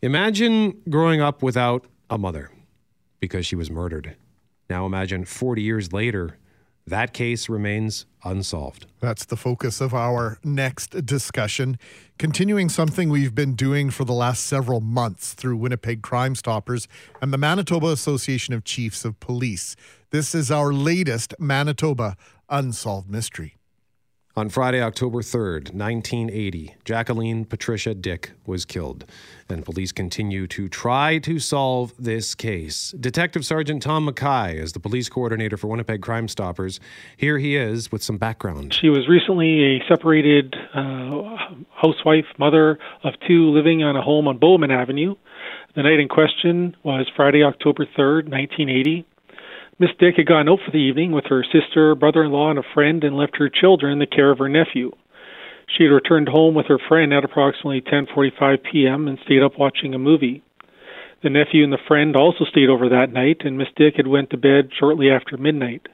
Imagine growing up without a mother because she was murdered. Now imagine 40 years later, that case remains unsolved. That's the focus of our next discussion. Continuing something we've been doing for the last several months through Winnipeg Crime Stoppers and the Manitoba Association of Chiefs of Police. This is our latest Manitoba Unsolved Mystery. On Friday, October 3rd, 1980, Jackaleen Patricia Dyck was killed, and police continue to try to solve this case. Detective Sergeant Tom Mackay is the police coordinator for Winnipeg Crime Stoppers. Here he is with some background. She was recently a separated uh, housewife, mother of two, living on a home on Bowman Avenue. The night in question was Friday, October 3rd, 1980. Miss Dyck had gone out for the evening with her sister, brother in law, and a friend and left her children in the care of her nephew. She had returned home with her friend at approximately 10:45 p.m. and stayed up watching a movie. The nephew and the friend also stayed over that night, and Miss Dyck had went to bed shortly after midnight.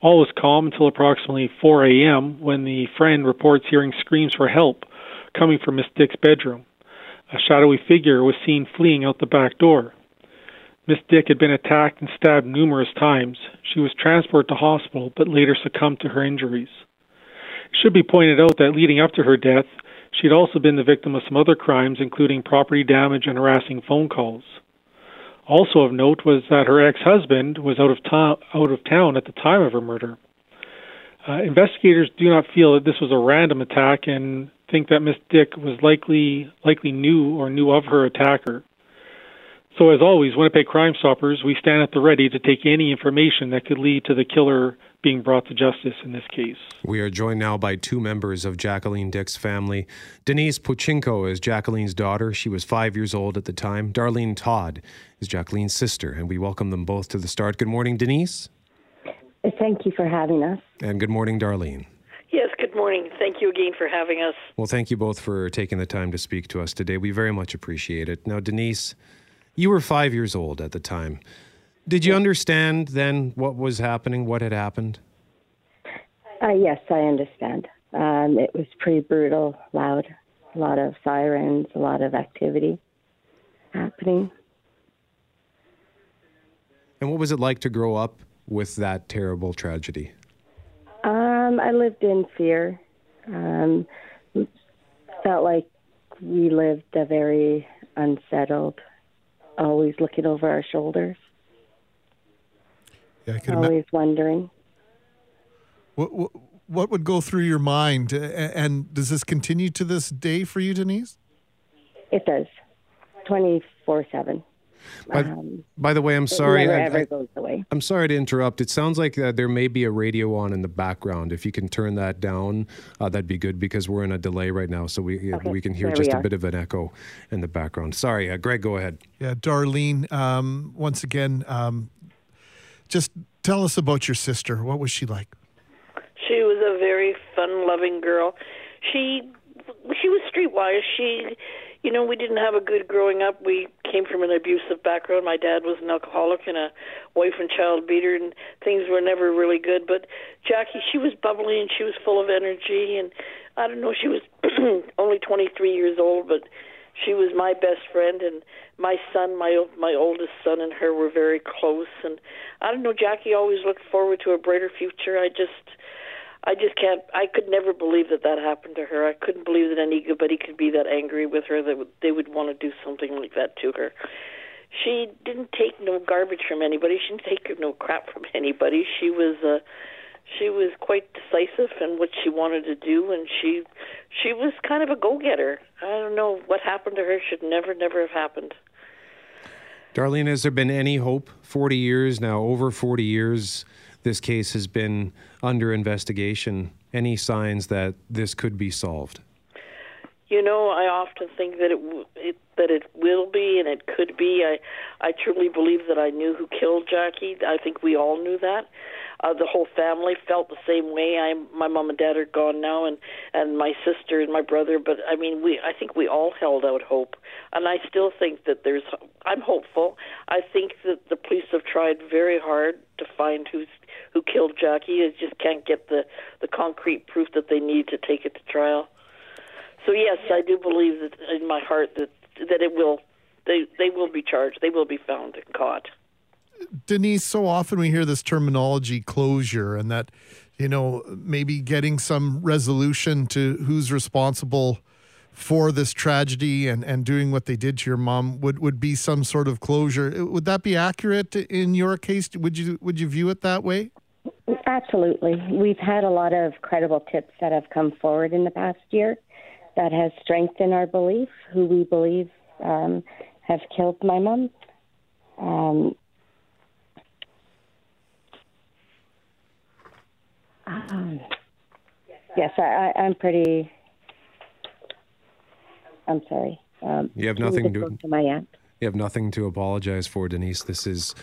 All was calm until approximately 4 a.m. when the friend reports hearing screams for help coming from Miss Dyck's bedroom. A shadowy figure was seen fleeing out the back door. Miss Dyck had been attacked and stabbed numerous times. She was transported to hospital but later succumbed to her injuries. It should be pointed out that leading up to her death, she had also been the victim of some other crimes, including property damage and harassing phone calls. Also of note was that her ex-husband was out of, to- out of town at the time of her murder. Uh, investigators do not feel that this was a random attack and think that Miss Dyck was likely likely knew or knew of her attacker. So, as always, Winnipeg Crime Stoppers, we stand at the ready to take any information that could lead to the killer being brought to justice in this case. We are joined now by two members of Jackaleen Dyck's family. Denise Pochinko is Jackaleen's daughter. She was five years old at the time. Darlene Todd is Jackaleen's sister, and we welcome them both to the start. Good morning, Denise. Thank you for having us. And good morning, Darlene. Yes, good morning. Thank you again for having us. Well, thank you both for taking the time to speak to us today. We very much appreciate it. Now, Denise, you were five years old at the time. Did you understand then what was happening, what had happened? Uh, yes, I understand. Um, it was pretty brutal, loud, a lot of sirens, a lot of activity happening. And what was it like to grow up with that terrible tragedy? Um, I lived in fear. Um, felt like we lived a very unsettled, always looking over our shoulders, Yeah, I can ima- always wondering. what, what, what would go through your mind? And does this continue to this day for you, Denise? It does, twenty four seven. By, Um, by the way, I'm sorry. Never I, ever I, goes away. I'm sorry to interrupt. It sounds like uh, there may be a radio on in the background. If you can turn that down, uh, that'd be good because we're in a delay right now, so we uh, Okay, we can hear there just a bit of an echo in the background. Sorry, uh, Greg, go ahead. Yeah, Darlene, um, once again, um, just tell us about your sister. What was she like? She was a very fun-loving girl. She she was streetwise. She, you know, we didn't have a good growing up. We came from an abusive background. My dad was an alcoholic and a wife and child beater, and things were never really good. But Jackie, she was bubbly and she was full of energy, and I don't know, she was only 23 years old, but she was my best friend and my son my my oldest son and her were very close and i don't know jackie always looked forward to a brighter future i just i just can't i could never believe that that happened to her. I couldn't believe that anybody could be that angry with her. That they would want to do something like that to her. She didn't take no garbage from anybody. She didn't take no crap from anybody. She was uh she was quite decisive in what she wanted to do and she she was kind of a go getter i don't know what happened to her. Should never never have happened. Darlene, has there been any hope? 40 years now, over 40 years, this case has been under investigation. Any signs that this could be solved? You know, I often think that it, w- it that it will be and it could be. I I truly believe that I knew who killed Jackie. I think we all knew that. Uh, the whole family felt the same way. I my mom and dad are gone now, and and my sister and my brother. But I mean, we I think we all held out hope, and I still think that there's. I'm hopeful. I think that the police have tried very hard to find who's who killed Jackie. They just can't get the the concrete proof that they need to take it to trial. So yes, I do believe that in my heart that that it will they they will be charged. They will be found and caught. Denise, so often we hear this terminology closure and that, you know, maybe getting some resolution to who's responsible for this tragedy and, and doing what they did to your mom would, would be some sort of closure. Would that be accurate in your case? Would you would you view it that way? Absolutely. We've had a lot of credible tips that have come forward in the past year that has strengthened our belief who we believe um, have killed my mom. Um, um, yes, I, I, am pretty. I'm sorry. Um, you have nothing to, to my aunt. You have nothing to apologize for, Denise. This is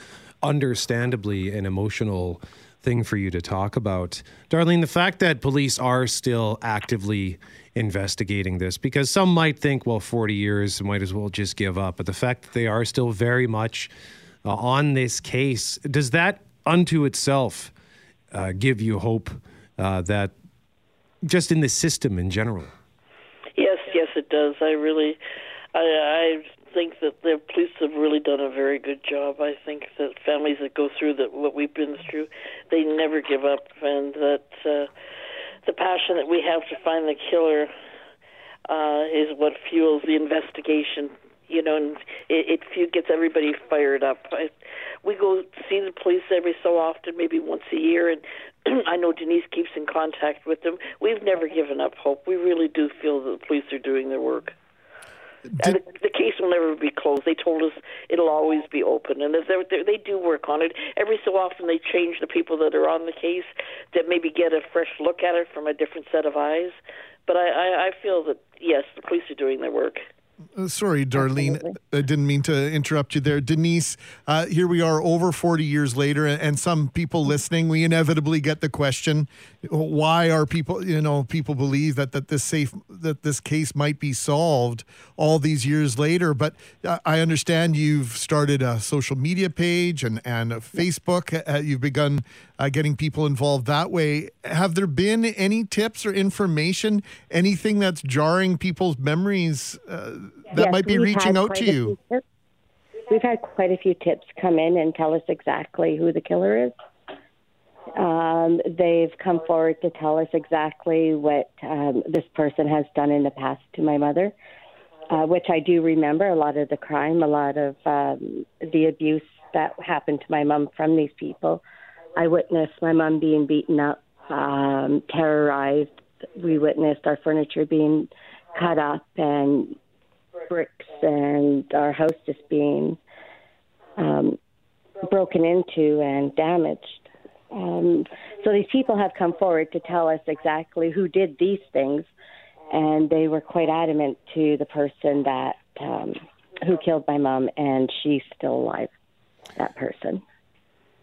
understandably an emotional thing for you to talk about. Darlene, the fact that police are still actively investigating this, because some might think, well, 40 years, might as well just give up. But the fact that they are still very much uh, on this case, does that unto itself uh, give you hope uh, that just in the system in general? Yes, yes, it does. I really, I, I think that the police have really done a very good job. I think that families that go through that what we've been through, they never give up, and that uh, the passion that we have to find the killer uh, is what fuels the investigation. You know, and it, it gets everybody fired up. I, we go see the police every so often, maybe once a year, and I know Denise keeps in contact with them. We've never given up hope. We really do feel that the police are doing their work. Did, the, the, case will never be closed. They told us it'll always be open, and they're, they're, they do work on it. Every so often, they change the people that are on the case that maybe get a fresh look at it from a different set of eyes. But I, I, I feel that yes, the police are doing their work. Uh, sorry, Darlene. Absolutely. I didn't mean to interrupt you there. Denise, uh, here we are over 40 years later, and some people listening, we inevitably get the question why are people, you know, people believe that, that this safe, that this case might be solved all these years later. But I understand you've started a social media page and, and Facebook. Uh, you've begun uh, getting people involved that way. Have there been any tips or information, anything that's jarring people's memories? Uh, that yes, might be reaching out to you? We've had quite a few tips come in and tell us exactly who the killer is. Um, they've come forward to tell us exactly what um, this person has done in the past to my mother, uh, which I do remember a lot of the crime, a lot of um, the abuse that happened to my mom from these people. I witnessed my mom being beaten up, um, terrorized. We witnessed our furniture being cut up and bricks and our house just being um, broken into and damaged. Um, so these people have come forward to tell us exactly who did these things, and they were quite adamant to the person that um, who killed my mom, and she's still alive. That person.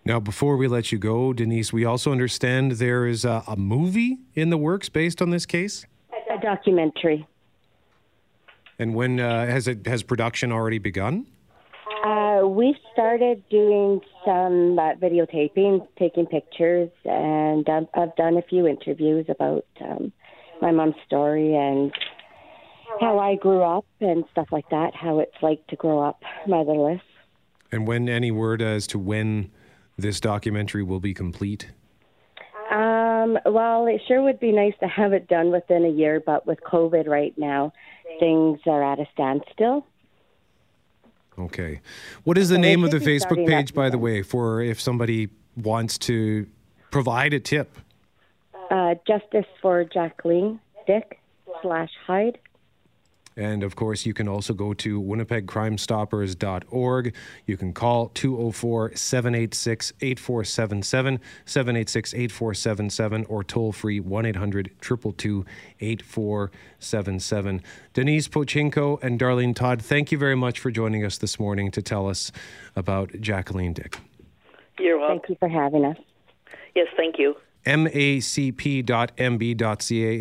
Now, before we let you go, Denise, we also understand there is a, a movie in the works based on this case. A documentary. And when uh, has it has production already begun? Uh, we started doing some uh, videotaping, taking pictures, and um, I've done a few interviews about um, my mom's story and how I grew up and stuff like that. How it's like to grow up motherless. And when any word as to when this documentary will be complete? Um, well, it sure would be nice to have it done within a year, but with COVID right now, things are at a standstill. Okay. What is the so name of the Facebook page, by the way, for if somebody wants to provide a tip? Uh, Justice for Jackaleen Dyck slash Hyde. And of course, you can also go to winnipegcrimestoppers.org. You can call 204 786 8477, 786 8477, or toll free 1 800 222 8477. Denise Pochinko and Darlene Todd, thank you very much for joining us this morning to tell us about Jackaleen Dyck. You're welcome. Thank you for having us. Yes, thank you. MACP.mb.ca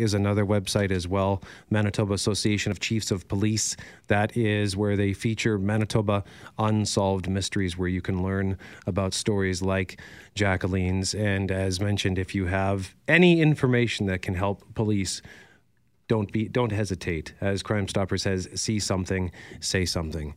is another website as well. Manitoba Association of Chiefs of Police. That is where they feature Manitoba unsolved mysteries, where you can learn about stories like Jackaleen's. And as mentioned, if you have any information that can help police, don't be don't hesitate. As Crime Stopper says, see something, say something.